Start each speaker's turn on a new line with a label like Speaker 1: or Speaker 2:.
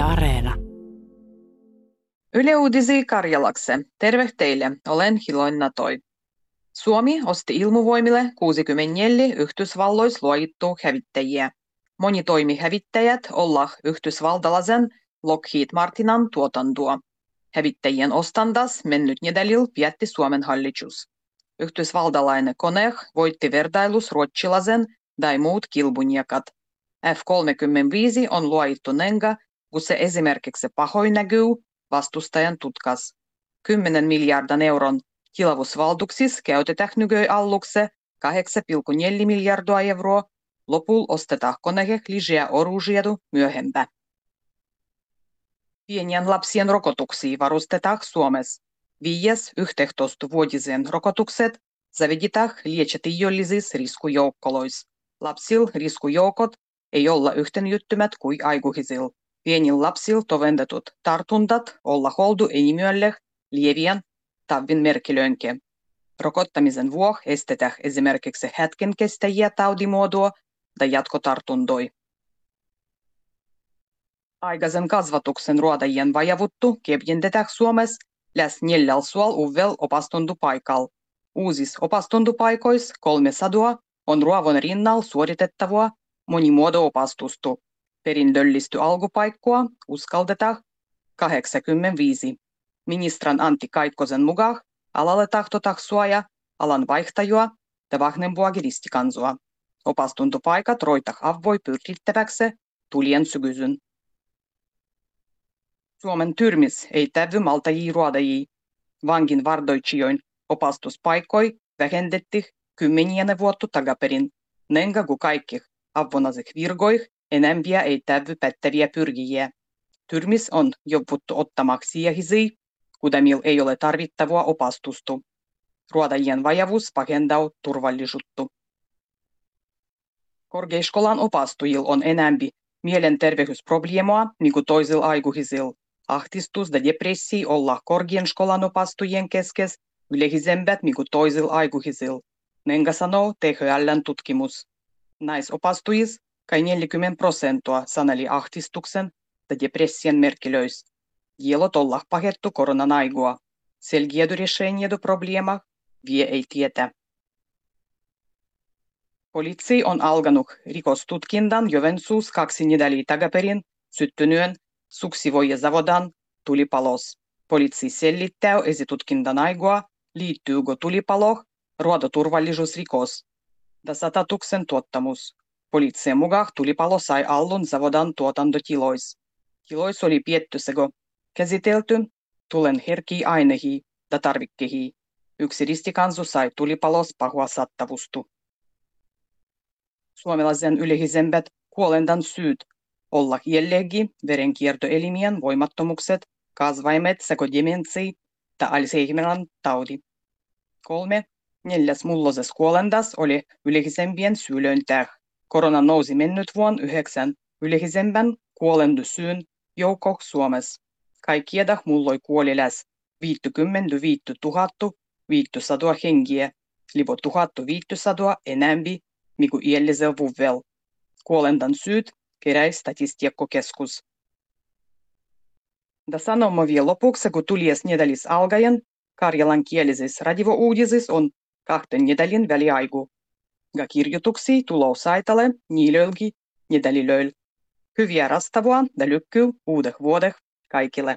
Speaker 1: Areena. Yle Uudisi Karjalakse. Terve teille, olen Hiloina Toi. Suomi osti ilmuvoimille 64 Yhdysvallois luojittu hävittäjiä. Moni toimi hävittäjät olla yhdysvaltalaisen Lockheed Martinan tuotantoa. Hävittäjien ostandas mennyt nedälil pietti Suomen hallitus. Yhdysvaltalainen kone voitti vertailus ruotsilaisen tai muut kilbunjakat. F-35 on luojittu nenga, kun se esimerkiksi pahoin näkyy vastustajan tutkas. 10 miljardin euron tilavusvaltuuksis käytetään nykyi allukse 8,4 miljardia euroa, lopul ostetaan konehe lisää oružiedu myöhempää. Pienien lapsien rokotuksia varustetaan Suomessa. Viies 11-vuotisen rokotukset заведitään liecetiollisissa riskujoukkoloissa. Lapsil riskujoukot ei olla yhtenjyttymät kuin aikuisilla. Pienillä lapsilla tovendetut tartuntat olla holdu enimyölle lievien tavin merkilöinke. Rokottamisen vuoksi estetään esimerkiksi hetken kestäjiä taudimuodoa tai jatkotartuntoi. Aikaisen kasvatuksen ruodajien vajavuttu kepjendetään Suomessa läs neljällä suol uvel opastuntupaikalla. Uusis opastuntupaikois kolme sadua on ruovon rinnalla suoritettavaa monimuodo-opastustu. Perinnöllisty alkupaikkoa uskaltetaan 85. Ministran Antti Kaikkosen mukaan alalle tahtotaan suoja alan vaihtajua ja vahnempuakin ristikansoa. Opastuntopaikat roitah avvoi pyrkittäväksi tulien sygysyn. Suomen tyrmis ei tävy maltajii ruodajii. Vangin vardoitsijoin opastuspaikkoi vähendetti kymmenien vuotta takaperin, nenga kuin kaikki avvonasek virgoih enempiä ei tävy pättäviä pyrjiä. Tyrmis on jovuttu ottamaksi siehisi, kudemil ei ole tarvittavaa opastustu. Ruodajien vajavuus pahendau turvallisuuttu. Korkeiskolan opastujil on enempi mielenterveysprobleemoa niin kuin toisilla aikuisilla. Ahtistus ja depressi olla korkean skolan opastujien keskes yleisempät niin kuin toisilla aikuisilla. Nenga sanoo THLn tutkimus. Naisopastuis kai 40 prosenttia saneli ahtistuksen ja depressien merkilöis. Dielot olla pahettu koronan aigua. Selgiedu решение до проблема vie ei tietä. Poliisi on alkanut rikostutkinnan Jovensuus kaksi nedäliä takaperin syttyneen suksivoijazavodan tulipalos. Poliisi sellittää esitutkinnan aigua, liittyykö tulipalo ruodoturvallisuusrikos da satatuksen tuottamus. Poliittisen mukaan tulipalo sai allun Zavodan tuotantotilois. Tilois oli piettösego käsitelty tulen herki ainehi da tarvikkehi. Yksi ristikansu sai tulipalos pahua sattavustu. Suomalaisen yleisemmät kuolendan syyt olla jällegi verenkiertoelimien voimattomukset, kasvaimet sekä demenssi ja Alzheimerin taudi. Kolme. Neljäs mulloses kuolendas oli yleisempien syylöintää. Korona nousi mennyt vuonna yhdeksän yleisempän kuolendusyyn joukko Suomessa. Kaikkieda mulloi kuoli läs 55 tuhattu 500 hengiä, libo 1500 enämpi, miku iällisellä vuvel. Kuolendan syyt keräi statistiikkokeskus. Da sanomo vielä lopuksi, kun tulies nedalis algajan, karjalankielises radio-uudisis on kahten nedälin väliaiku. Ja kirjoituksia tulou saitalle niilölgi nedälilöil. Hyviä rastavua ja lykkyy uudeh vuodeh kaikille.